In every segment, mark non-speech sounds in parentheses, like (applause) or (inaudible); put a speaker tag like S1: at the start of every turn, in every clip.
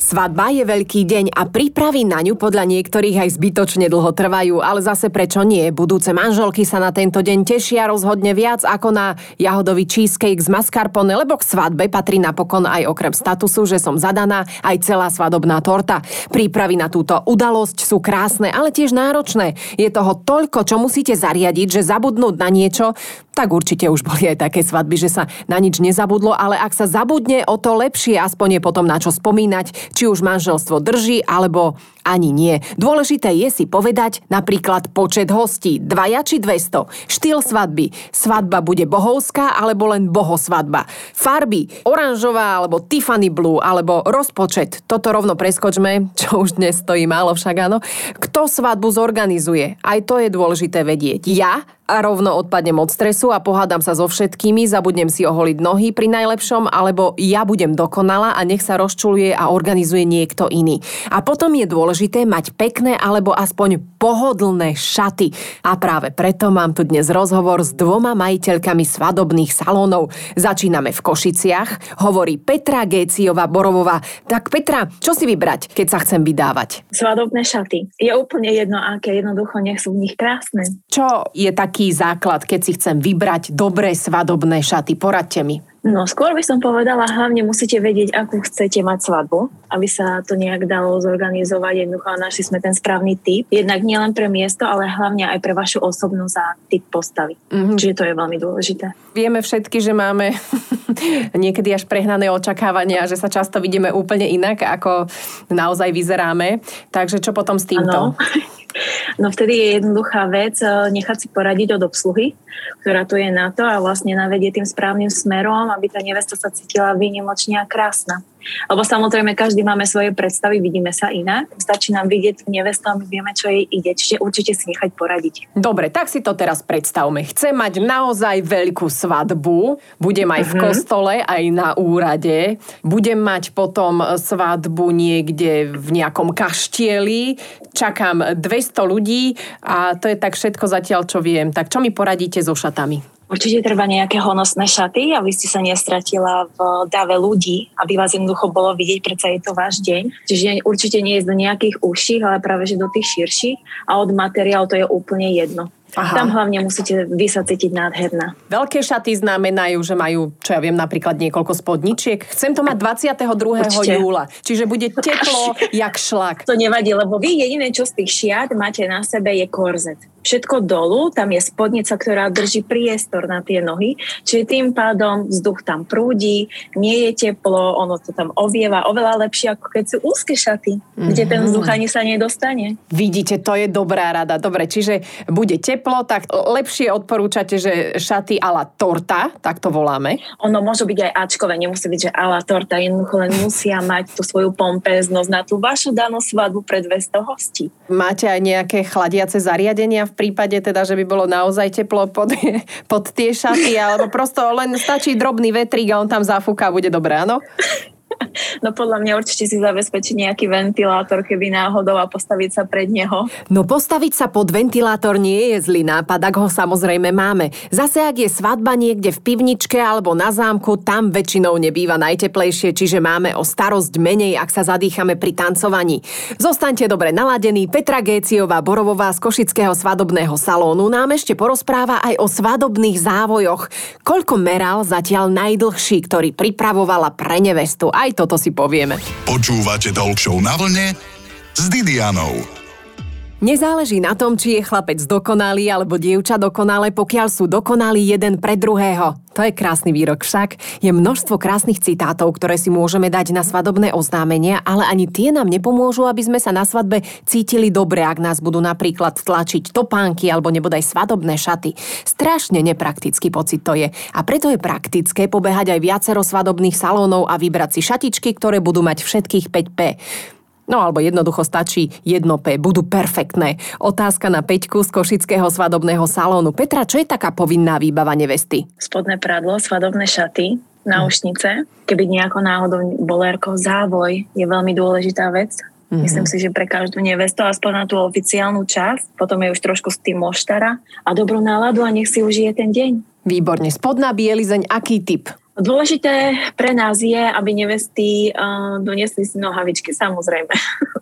S1: Svadba je veľký deň a prípravy na ňu podľa niektorých aj zbytočne dlho trvajú, ale zase prečo nie? Budúce manželky sa na tento deň tešia rozhodne viac ako na jahodový cheesecake z mascarpone, lebo k svadbe patrí napokon aj okrem statusu, že som zadaná, aj celá svadobná torta. Prípravy na túto udalosť sú krásne, ale tiež náročné. Je toho toľko, čo musíte zariadiť, že zabudnúť na niečo, tak určite už boli aj také svadby, že sa na nič nezabudlo, ale ak sa zabudne, o to lepšie, aspoň je potom na čo spomínať, či už manželstvo drží, alebo ani nie. Dôležité je si povedať napríklad počet hostí, dvaja či 200, štýl svadby, svadba bude bohovská alebo len bohosvadba, farby, oranžová alebo Tiffany Blue alebo rozpočet, toto rovno preskočme, čo už dnes stojí málo však áno. Kto svadbu zorganizuje? Aj to je dôležité vedieť. Ja a rovno odpadnem od stresu a pohádam sa so všetkými, zabudnem si oholiť nohy pri najlepšom, alebo ja budem dokonala a nech sa rozčuluje a organizuje niekto iný. A potom je dôležité mať pekné alebo aspoň pohodlné šaty. A práve preto mám tu dnes rozhovor s dvoma majiteľkami svadobných salónov. Začíname v Košiciach, hovorí Petra Géciová Borovová. Tak Petra, čo si vybrať, keď sa chcem vydávať?
S2: Svadobné šaty. Je úplne jedno, aké jednoducho nech sú v nich krásne.
S1: Čo je taký aký základ, keď si chcem vybrať dobré svadobné šaty? Poradte mi.
S2: No, skôr by som povedala, hlavne musíte vedieť, akú chcete mať svadbu, aby sa to nejak dalo zorganizovať. Jednoducho a našli sme ten správny typ. Jednak nielen pre miesto, ale hlavne aj pre vašu osobnosť a typ postavy. Mm-hmm. Čiže to je veľmi dôležité.
S1: Vieme všetky, že máme (laughs) niekedy až prehnané očakávania, že sa často vidíme úplne inak, ako naozaj vyzeráme. Takže čo potom s týmto? Ano.
S2: No vtedy je jednoduchá vec eh, nechať si poradiť od obsluhy, ktorá tu je na to a vlastne navedie tým správnym smerom, aby tá nevesta sa cítila výnimočne a krásna. Lebo samozrejme, každý máme svoje predstavy, vidíme sa inak. Stačí nám vidieť nevestu a my vieme, čo jej ide. Čiže určite si nechať poradiť.
S1: Dobre, tak si to teraz predstavme. Chcem mať naozaj veľkú svadbu. Budem aj v mhm. kostole, aj na úrade. Budem mať potom svadbu niekde v nejakom kaštieli. Čakám 200 ľudí a to je tak všetko zatiaľ, čo viem. Tak čo mi poradíte so šatami?
S2: Určite treba nejaké honosné šaty, aby ste sa nestratila v dave ľudí, aby vás jednoducho bolo vidieť, predsa je to váš deň. Čiže určite nie je do nejakých uších, ale práve že do tých širších a od materiálu to je úplne jedno. Aha. Tam hlavne musíte vy sa cítiť nádherná.
S1: Veľké šaty znamenajú, že majú, čo ja viem, napríklad niekoľko spodničiek. Chcem to mať 22. Určite. júla, čiže bude teplo (laughs) jak šlak.
S2: To nevadí, lebo vy jediné, čo z tých šiat máte na sebe je korzet všetko dolu, tam je spodnica, ktorá drží priestor na tie nohy, čiže tým pádom vzduch tam prúdi, nie je teplo, ono to tam ovieva oveľa lepšie, ako keď sú úzke šaty, mm-hmm. kde ten vzduch ani sa nedostane.
S1: Vidíte, to je dobrá rada. Dobre, čiže bude teplo, tak lepšie odporúčate, že šaty ala torta, tak to voláme.
S2: Ono môže byť aj Ačkové, nemusí byť, že ala torta, jednoducho len musia mať tú svoju pompeznosť na tú vašu danú svadbu pre 200 hostí.
S1: Máte aj nejaké chladiace zariadenia v prípade teda, že by bolo naozaj teplo pod, (laughs) pod tie šaty, alebo prosto len stačí drobný vetrík a on tam zafúka a bude dobré, áno?
S2: No podľa mňa určite si zabezpečiť nejaký ventilátor, keby náhodou a postaviť sa pred neho.
S1: No postaviť sa pod ventilátor nie je zlý nápad, ak ho samozrejme máme. Zase ak je svadba niekde v pivničke alebo na zámku, tam väčšinou nebýva najteplejšie, čiže máme o starosť menej, ak sa zadýchame pri tancovaní. Zostaňte dobre naladení, Petra Géciová Borovová z Košického svadobného salónu nám ešte porozpráva aj o svadobných závojoch. Koľko meral zatiaľ najdlhší, ktorý pripravovala pre nevestu? Aj toto si povieme.
S3: Počúvate Talk na vlne s Didianou.
S1: Nezáleží na tom, či je chlapec dokonalý alebo dievča dokonalé, pokiaľ sú dokonalí jeden pre druhého. To je krásny výrok však. Je množstvo krásnych citátov, ktoré si môžeme dať na svadobné oznámenia, ale ani tie nám nepomôžu, aby sme sa na svadbe cítili dobre, ak nás budú napríklad tlačiť topánky alebo nebodaj svadobné šaty. Strašne nepraktický pocit to je. A preto je praktické pobehať aj viacero svadobných salónov a vybrať si šatičky, ktoré budú mať všetkých 5P. No alebo jednoducho stačí jedno P, budú perfektné. Otázka na Peťku z Košického svadobného salónu. Petra, čo je taká povinná výbava nevesty?
S2: Spodné pradlo, svadobné šaty, náušnice. Keby nejako náhodou bolérko, závoj je veľmi dôležitá vec. Mm-hmm. Myslím si, že pre každú nevestu, aspoň na tú oficiálnu časť, potom je už trošku s tým moštara a dobrú náladu a nech si užije ten deň.
S1: Výborne. Spodná bielizeň, aký typ?
S2: Dôležité pre nás je, aby nevesty uh, doniesli si nohavičky, samozrejme.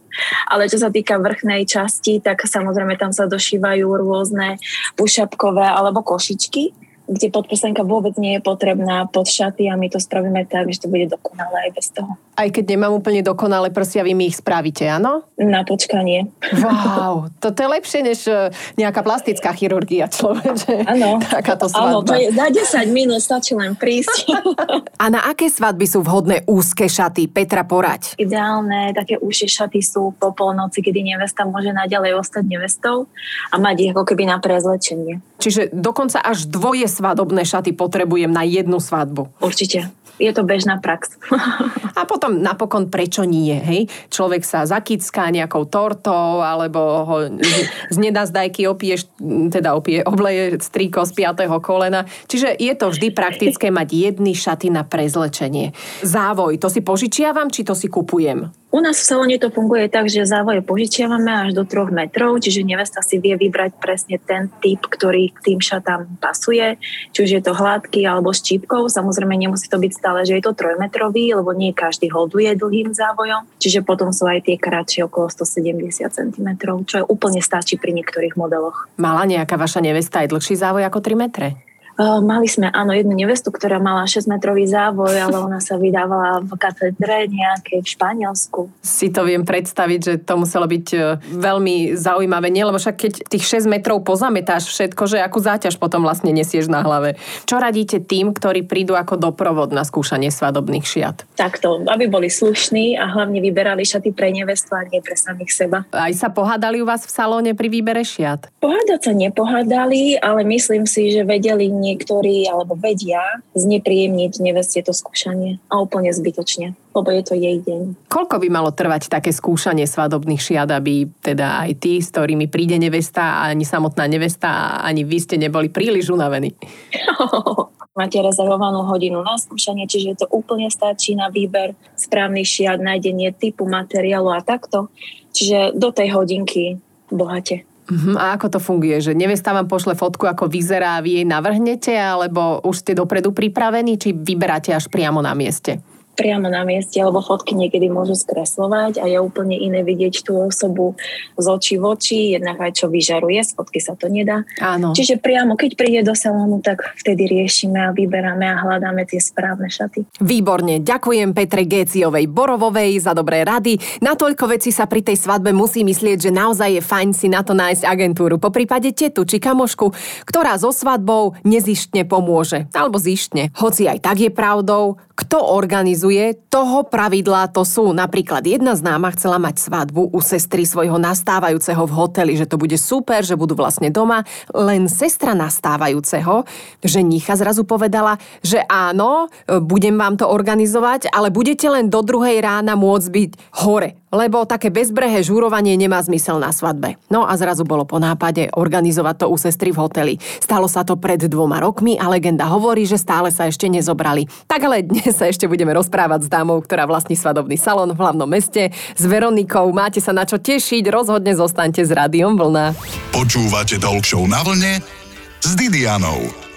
S2: (laughs) Ale čo sa týka vrchnej časti, tak samozrejme tam sa došívajú rôzne ušapkové alebo košičky kde podprsenka vôbec nie je potrebná pod šaty a my to spravíme tak, že to bude dokonalé aj bez toho.
S1: Aj keď nemám úplne dokonalé prsia, vy mi ich spravíte, áno?
S2: Na počkanie.
S1: Wow, toto je lepšie než e, nejaká plastická chirurgia človeče.
S2: Áno.
S1: Takáto svadba.
S2: Áno, to je za 10 minút stačí len prísť. (laughs)
S1: a na aké svadby sú vhodné úzke šaty? Petra porať.
S2: Ideálne také úzke šaty sú po polnoci, kedy nevesta môže naďalej ostať nevestou a mať ich ako keby na prezlečenie.
S1: Čiže dokonca až dvoje svadobné šaty potrebujem na jednu svadbu.
S2: Určite je to bežná prax. (laughs)
S1: A potom napokon prečo nie, hej? Človek sa zakická nejakou tortou, alebo ho z nedazdajky opieš, teda opie, obleje strýko z piatého kolena. Čiže je to vždy praktické mať jedny šaty na prezlečenie. Závoj, to si požičiavam, či to si kupujem?
S2: U nás v salóne to funguje tak, že závoje požičiavame až do 3 metrov, čiže nevesta si vie vybrať presne ten typ, ktorý k tým šatám pasuje, či už je to hladký alebo štípkou. Samozrejme nemusí to byť stále, že je to trojmetrový, lebo nie každý holduje dlhým závojom, čiže potom sú aj tie kratšie okolo 170 cm, čo je úplne stačí pri niektorých modeloch.
S1: Mala nejaká vaša nevesta aj dlhší závoj ako 3 metre?
S2: Mali sme, áno, jednu nevestu, ktorá mala 6-metrový závoj, ale (laughs) ona sa vydávala v katedre nejakej v Španielsku.
S1: Si to viem predstaviť, že to muselo byť e, veľmi zaujímavé, nie? Lebo však keď tých 6 metrov pozametáš všetko, že akú záťaž potom vlastne nesieš na hlave. Čo radíte tým, ktorí prídu ako doprovod na skúšanie svadobných šiat?
S2: Takto, aby boli slušní a hlavne vyberali šaty pre nevestu a nie pre samých seba.
S1: Aj sa pohádali u vás v salóne pri výbere šiat?
S2: Pohádať sa nepohádali, ale myslím si, že vedeli niektorí alebo vedia znepríjemniť neveste to skúšanie a úplne zbytočne, lebo je to jej deň.
S1: Koľko by malo trvať také skúšanie svadobných šiat, aby teda aj tí, s ktorými príde nevesta, ani samotná nevesta, ani vy ste neboli príliš unavení? (laughs)
S2: máte rezervovanú hodinu na skúšanie, čiže to úplne stačí na výber správny šiat, nájdenie typu materiálu a takto. Čiže do tej hodinky bohate.
S1: Uh-huh. A ako to funguje? Že nevesta vám pošle fotku, ako vyzerá vy jej navrhnete, alebo už ste dopredu pripravení, či vyberáte až priamo na mieste?
S2: Priamo na mieste, lebo fotky niekedy môžu skreslovať a je úplne iné vidieť tú osobu z očí v oči, jednak aj čo vyžaruje, z fotky sa to nedá.
S1: Áno.
S2: Čiže priamo, keď príde do salónu, tak vtedy riešime a vyberáme a hľadáme tie správne šaty.
S1: Výborne, ďakujem Petre Géciovej Borovovej za dobré rady. Na toľko veci sa pri tej svadbe musí myslieť, že naozaj je fajn si na to nájsť agentúru, po prípade tetu či kamošku, ktorá so svadbou nezištne pomôže. Alebo zištne. Hoci aj tak je pravdou, kto organizuje, toho pravidlá to sú. Napríklad jedna známa chcela mať svadbu u sestry svojho nastávajúceho v hoteli, že to bude super, že budú vlastne doma. Len sestra nastávajúceho, ženicha zrazu povedala, že áno, budem vám to organizovať, ale budete len do druhej rána môcť byť hore lebo také bezbrehé žúrovanie nemá zmysel na svadbe. No a zrazu bolo po nápade organizovať to u sestry v hoteli. Stalo sa to pred dvoma rokmi a legenda hovorí, že stále sa ešte nezobrali. Tak ale dnes sa ešte budeme rozprávať s dámou, ktorá vlastní svadobný salon v hlavnom meste, s Veronikou. Máte sa na čo tešiť, rozhodne zostaňte s Rádiom Vlna.
S3: Počúvate Talk na vlne s Didianou.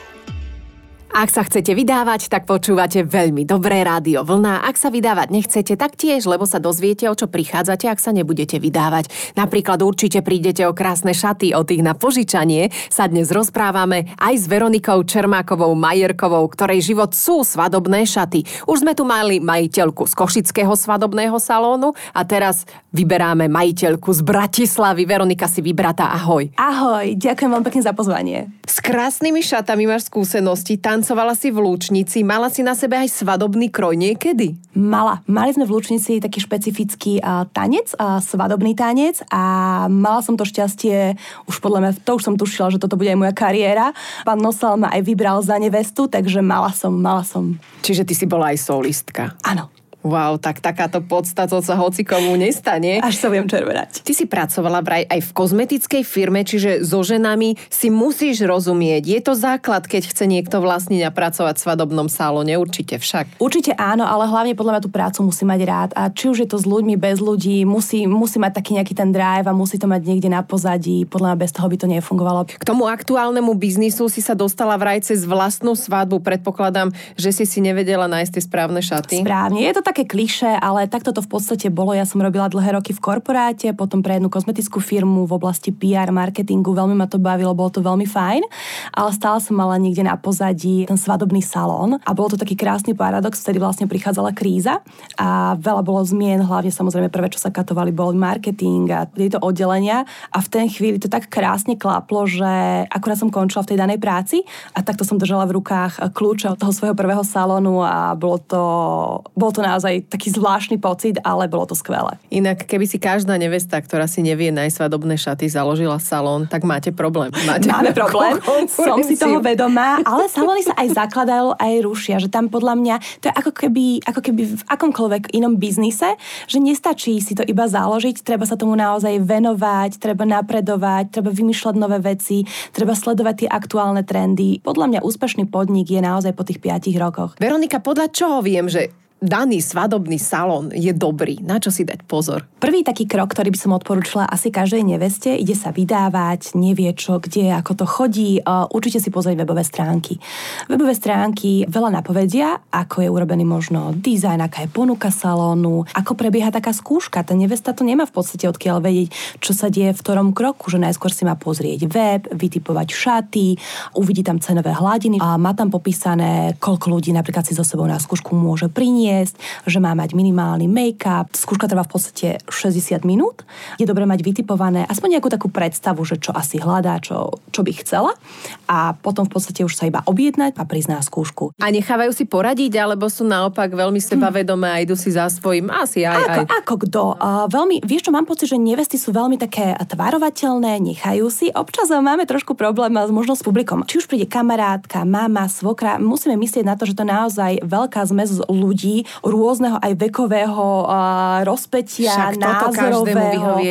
S1: Ak sa chcete vydávať, tak počúvate veľmi dobré rádio vlna. Ak sa vydávať nechcete, tak tiež, lebo sa dozviete, o čo prichádzate, ak sa nebudete vydávať. Napríklad určite prídete o krásne šaty, o tých na požičanie. Sa dnes rozprávame aj s Veronikou Čermákovou Majerkovou, ktorej život sú svadobné šaty. Už sme tu mali majiteľku z Košického svadobného salónu a teraz vyberáme majiteľku z Bratislavy. Veronika si vybratá, ahoj.
S4: Ahoj, ďakujem vám pekne za pozvanie.
S1: S krásnymi šatami máš skúsenosti, tancovala si v Lúčnici, mala si na sebe aj svadobný kroj niekedy?
S4: Mala. Mali sme v Lúčnici taký špecifický uh, tanec, uh, svadobný tanec a mala som to šťastie, už podľa mňa, to už som tušila, že toto bude aj moja kariéra. Pán Nosal ma aj vybral za nevestu, takže mala som, mala som.
S1: Čiže ty si bola aj solistka.
S4: Áno.
S1: Wow, tak takáto podsta to sa hoci komu nestane.
S4: Až sa viem červenať.
S1: Ty si pracovala vraj aj v kozmetickej firme, čiže so ženami si musíš rozumieť. Je to základ, keď chce niekto vlastniť a pracovať v svadobnom salóne, určite však.
S4: Určite áno, ale hlavne podľa mňa tú prácu musí mať rád. A či už je to s ľuďmi, bez ľudí, musí, musí mať taký nejaký ten drive a musí to mať niekde na pozadí. Podľa mňa bez toho by to nefungovalo.
S1: K tomu aktuálnemu biznisu si sa dostala vraj cez vlastnú svadbu. Predpokladám, že si si nevedela nájsť tie správne šaty.
S4: Správne. Je to také kliše, ale takto to v podstate bolo. Ja som robila dlhé roky v korporáte, potom pre jednu kozmetickú firmu v oblasti PR, marketingu. Veľmi ma to bavilo, bolo to veľmi fajn, ale stále som mala niekde na pozadí ten svadobný salón a bolo to taký krásny paradox, vtedy vlastne prichádzala kríza a veľa bolo zmien, hlavne samozrejme prvé, čo sa katovali, bol marketing a tieto oddelenia a v ten chvíli to tak krásne klaplo, že akurát som končila v tej danej práci a takto som držala v rukách kľúče od toho svojho prvého salónu a bolo to, bolo to naozaj taký zvláštny pocit, ale bolo to skvelé.
S1: Inak, keby si každá nevesta, ktorá si nevie nájsť svadobné šaty, založila salón, tak máte problém. Máte
S4: Máme (laughs) problém, som si toho vedomá, ale salóny sa aj zakladajú, aj rušia, že tam podľa mňa to je ako keby, ako keby v akomkoľvek inom biznise, že nestačí si to iba založiť, treba sa tomu naozaj venovať, treba napredovať, treba vymýšľať nové veci, treba sledovať tie aktuálne trendy. Podľa mňa úspešný podnik je naozaj po tých 5 rokoch.
S1: Veronika, podľa čoho viem, že daný svadobný salón je dobrý? Na čo si dať pozor?
S4: Prvý taký krok, ktorý by som odporúčila asi každej neveste, ide sa vydávať, nevie čo, kde, ako to chodí, určite si pozrieť webové stránky. Webové stránky veľa napovedia, ako je urobený možno dizajn, aká je ponuka salónu, ako prebieha taká skúška. Tá nevesta to nemá v podstate odkiaľ vedieť, čo sa deje v ktorom kroku, že najskôr si má pozrieť web, vytipovať šaty, uvidí tam cenové hladiny a má tam popísané, koľko ľudí napríklad si so sebou na skúšku môže priniesť jesť, že má mať minimálny make-up. Skúška trvá v podstate 60 minút. Je dobré mať vytipované aspoň nejakú takú predstavu, že čo asi hľadá, čo, čo by chcela. A potom v podstate už sa iba objednať a prizná skúšku.
S1: A nechávajú si poradiť, alebo sú naopak veľmi sebavedomé a idú si za svojím asi aj.
S4: Ako,
S1: aj.
S4: ako kto? Uh, veľmi, vieš čo, mám pocit, že nevesty sú veľmi také tvarovateľné, nechajú si. Občas máme trošku problém s možno s publikom. Či už príde kamarátka, mama, svokra, musíme myslieť na to, že to naozaj veľká zmes ľudí, rôzneho aj vekového uh, rozpetia,
S1: Však
S4: názorového.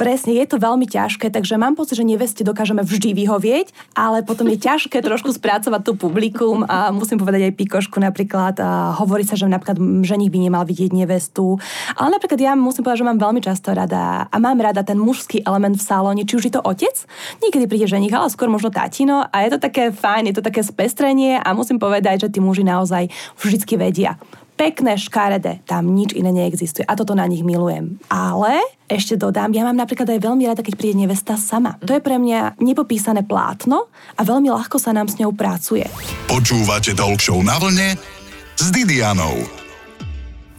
S4: Presne, je to veľmi ťažké, takže mám pocit, že neveste dokážeme vždy vyhovieť, ale potom je ťažké (laughs) trošku spracovať tú publikum a musím povedať aj pikošku napríklad. A hovorí sa, že napríklad ženich by nemal vidieť nevestu, ale napríklad ja musím povedať, že mám veľmi často rada a mám rada ten mužský element v salóne, či už je to otec, niekedy príde ženich, ale skôr možno tatino a je to také fajn, je to také spestrenie a musím povedať, že tí muži naozaj vždycky vedia pekné, škaredé. Tam nič iné neexistuje. A toto na nich milujem. Ale ešte dodám, ja mám napríklad aj veľmi rada, keď príde nevesta sama. To je pre mňa nepopísané plátno a veľmi ľahko sa nám s ňou pracuje.
S3: Počúvate Talk Show na vlne s Didianou.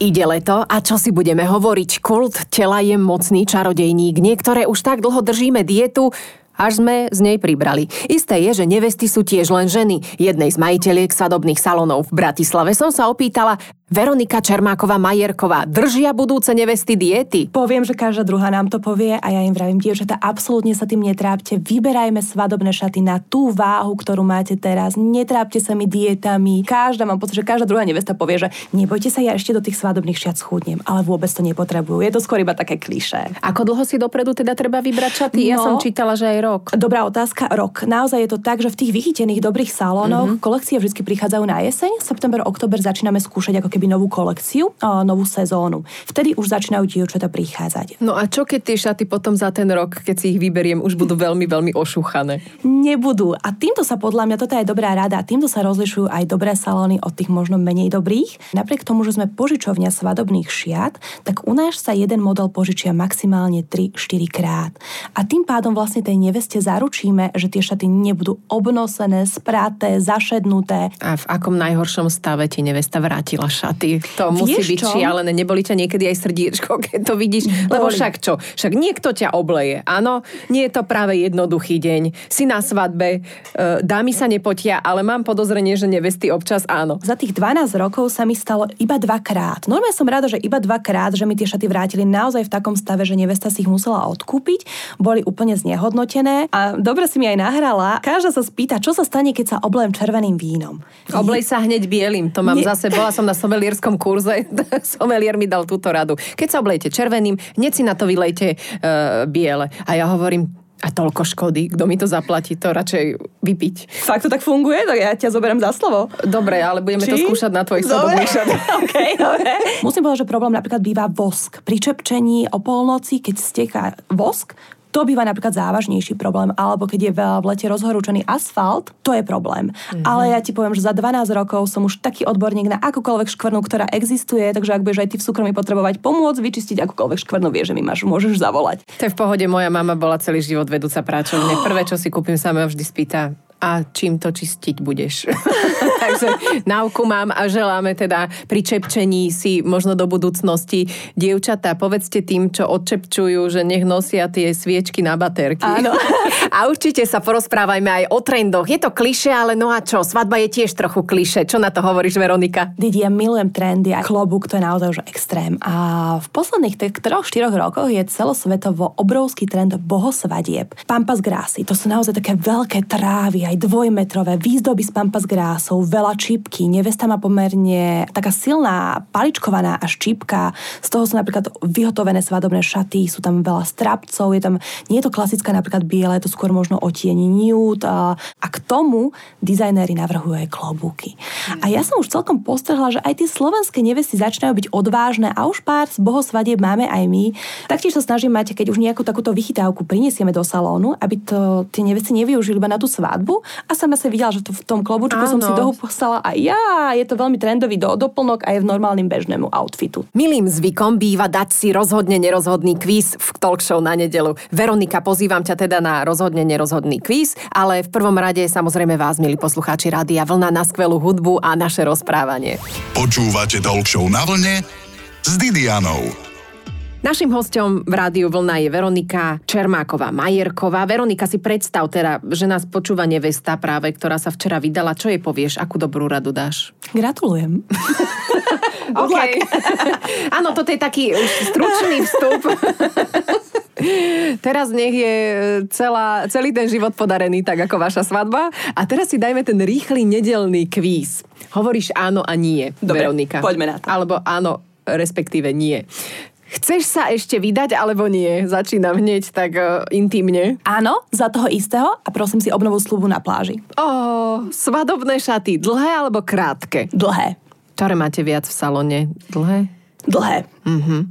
S1: Ide leto a čo si budeme hovoriť? Kult tela je mocný čarodejník. Niektoré už tak dlho držíme dietu, až sme z nej pribrali. Isté je, že nevesty sú tiež len ženy. Jednej z majiteľiek svadobných salónov v Bratislave som sa opýtala, Veronika Čermáková Majerková, držia budúce nevesty diety?
S4: Poviem, že každá druhá nám to povie a ja im vravím, dievčatá, absolútne sa tým netrápte. Vyberajme svadobné šaty na tú váhu, ktorú máte teraz. Netrápte sa mi dietami. Každá, mám pocit, že každá druhá nevesta povie, že nebojte sa, ja ešte do tých svadobných šiat schudnem, ale vôbec to nepotrebujú. Je to skôr iba také klišé.
S1: Ako dlho si dopredu teda treba vybrať šaty? No, ja som čítala, že aj rok.
S4: Dobrá otázka, rok. Naozaj je to tak, že v tých vychytených dobrých salónoch mm-hmm. kolekcie vždy prichádzajú na jeseň, september, október začíname skúšať ako keby keby novú kolekciu, novú sezónu. Vtedy už začínajú dievčatá prichádzať.
S1: No a čo keď tie šaty potom za ten rok, keď si ich vyberiem, už budú veľmi, veľmi ošúchané?
S4: Nebudú. A týmto sa podľa mňa, toto je dobrá rada, týmto sa rozlišujú aj dobré salóny od tých možno menej dobrých. Napriek tomu, že sme požičovňa svadobných šiat, tak u nás sa jeden model požičia maximálne 3-4 krát. A tým pádom vlastne tej neveste zaručíme, že tie šaty nebudú obnosené, spraté, zašednuté.
S1: A v akom najhoršom stave ti nevesta vrátila šat? Ty. To musí Vieš byť čo? šialené. Neboli ťa niekedy aj srdiečko, (laughs) keď to vidíš? Boli. Lebo však čo? Však niekto ťa obleje. Áno, nie je to práve jednoduchý deň. Si na svadbe, e, dámy sa nepotia, ale mám podozrenie, že nevesty občas áno.
S4: Za tých 12 rokov sa mi stalo iba dvakrát. Normálne som rada, že iba dvakrát, že mi tie šaty vrátili naozaj v takom stave, že nevesta si ich musela odkúpiť. Boli úplne znehodnotené a dobre si mi aj nahrala. Každá sa spýta, čo sa stane, keď sa oblejem červeným vínom.
S1: Oblej sa hneď bielým. To mám Nie. zase, bola som na som somelierskom kurze, (laughs) somelier mi dal túto radu. Keď sa oblejete červeným, hneď si na to vylejte uh, biele. A ja hovorím, a toľko škody, kto mi to zaplatí, to radšej vypiť.
S4: Fakt to tak funguje? Tak ja ťa zoberiem za slovo.
S1: Dobre, ale budeme Či? to skúšať na tvojich svadobných (laughs)
S4: okay, dobre. Musím povedať, že problém napríklad býva vosk. Pri čepčení o polnoci, keď steká vosk, to býva napríklad závažnejší problém, alebo keď je v lete rozhorúčený asfalt, to je problém. Mm-hmm. Ale ja ti poviem, že za 12 rokov som už taký odborník na akúkoľvek škvrnu, ktorá existuje, takže ak budeš aj ty v súkromí potrebovať pomôcť vyčistiť akúkoľvek škvrnu, vieš, že mi máš, môžeš zavolať.
S1: To je v pohode, moja mama bola celý život vedúca práčovne. (gasps) Prvé, čo si kúpim, sa ma vždy spýta, a čím to čistiť budeš. (laughs) Takže náuku mám a želáme teda pri čepčení si možno do budúcnosti. Dievčatá, povedzte tým, čo odčepčujú, že nech nosia tie sviečky na baterky.
S4: Áno.
S1: A určite sa porozprávajme aj o trendoch. Je to kliše, ale no a čo? Svadba je tiež trochu kliše. Čo na to hovoríš, Veronika?
S4: Didi, ja milujem trendy a klobúk, to je naozaj už extrém. A v posledných tých troch, štyroch rokoch je celosvetovo obrovský trend bohosvadieb. Pampas grásy, to sú naozaj také veľké trávy, aj dvojmetrové, výzdoby z pampas grásov, veľa čipky, nevesta má pomerne taká silná, paličkovaná až čipka, z toho sú napríklad vyhotovené svadobné šaty, sú tam veľa strapcov, je tam, nie je to klasická napríklad biele, je to skôr možno otieni nude a, a k tomu dizajnéri navrhujú aj klobúky. A ja som už celkom postrhla, že aj tie slovenské nevesty začínajú byť odvážne a už pár z bohosvadieb máme aj my. Taktiež sa snažím mať, keď už nejakú takúto vychytávku prinesieme do salónu, aby to tie nevesty nevyužili iba na tú svadbu, a sama sa videla, že to v tom klobučku Áno. som si dohu poslala aj ja. Je to veľmi trendový do, doplnok a je v normálnym bežnému outfitu.
S1: Milým zvykom býva dať si rozhodne nerozhodný kvíz v talk show na nedelu. Veronika, pozývam ťa teda na rozhodne nerozhodný kvíz, ale v prvom rade samozrejme vás, milí poslucháči Rádia Vlna, na skvelú hudbu a naše rozprávanie.
S3: Počúvate talk show na vlne s Didianou.
S1: Našim hostom v Rádiu Vlna je Veronika Čermáková Majerková. Veronika, si predstav teda, že nás počúva nevesta práve, ktorá sa včera vydala. Čo jej povieš? Akú dobrú radu dáš?
S4: Gratulujem. (laughs)
S1: OK. (laughs) Áno, toto je taký už stručný vstup. teraz nech je celá, celý ten život podarený tak ako vaša svadba. A teraz si dajme ten rýchly nedelný kvíz. Hovoríš áno a nie,
S4: Dobre,
S1: Veronika.
S4: poďme na to.
S1: Alebo áno, respektíve nie. Chceš sa ešte vydať alebo nie? Začínam hneď tak uh, intimne.
S4: Áno, za toho istého a prosím si obnovu slubu na pláži.
S1: Ó, oh, svadobné šaty, dlhé alebo krátke?
S4: Dlhé.
S1: Ktoré máte viac v salone? Dlhé?
S4: Dlhé.
S1: Uh-huh.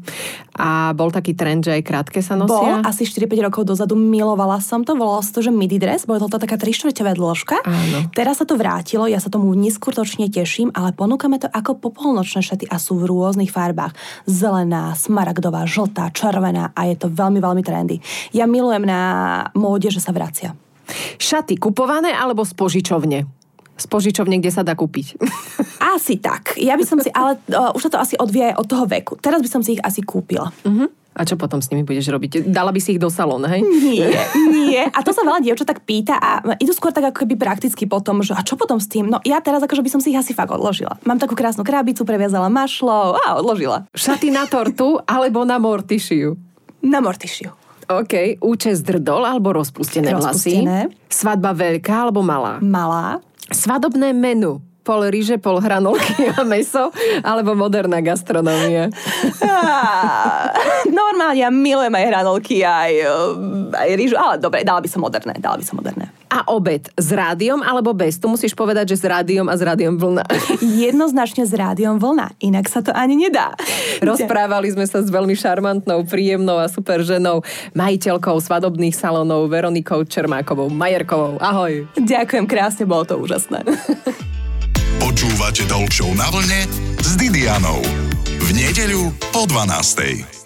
S1: A bol taký trend, že aj krátke sa nosia?
S4: Bol, asi 4-5 rokov dozadu milovala som to, volalo sa to, že midi dress, bolo to taká 3 štvrťová dĺžka.
S1: Áno.
S4: Teraz sa to vrátilo, ja sa tomu neskutočne teším, ale ponúkame to ako popolnočné šaty a sú v rôznych farbách. Zelená, smaragdová, žltá, červená a je to veľmi, veľmi trendy. Ja milujem na móde, že sa vracia.
S1: Šaty kupované alebo z požičovne? z požičovne, kde sa dá kúpiť. (laughs)
S4: Asi tak. Ja by som si, ale (laughs) uh, už sa to asi odvie od toho veku. Teraz by som si ich asi kúpila.
S1: Uh-huh. A čo potom s nimi budeš robiť? Dala by si ich do salóna, hej?
S4: Nie, nie. A to sa veľa dievčat tak pýta a idú skôr tak ako keby prakticky potom, že a čo potom s tým? No ja teraz akože by som si ich asi fakt odložila. Mám takú krásnu krabicu, previazala mašlo a odložila.
S1: Šaty na tortu alebo na mortišiu?
S4: Na mortišiu.
S1: OK. Účes drdol alebo rozpustené, rozpustené vlasy? Svadba veľká alebo malá?
S4: Malá.
S1: Svadobné menu pol ryže, pol hranolky a meso, alebo moderná gastronómia?
S4: Normálne, ja milujem aj hranolky, aj, aj rýžu, ale dobre, dala by som moderné, dala by som moderné.
S1: A obed s rádiom alebo bez? Tu musíš povedať, že s rádiom a s rádiom vlna.
S4: Jednoznačne s rádiom vlna, inak sa to ani nedá.
S1: Rozprávali sme sa s veľmi šarmantnou, príjemnou a super ženou, majiteľkou svadobných salónov Veronikou Čermákovou Majerkovou. Ahoj.
S4: Ďakujem krásne, bolo to úžasné.
S3: Počúvate Talk na vlne s Didianou. V nedeľu po 12.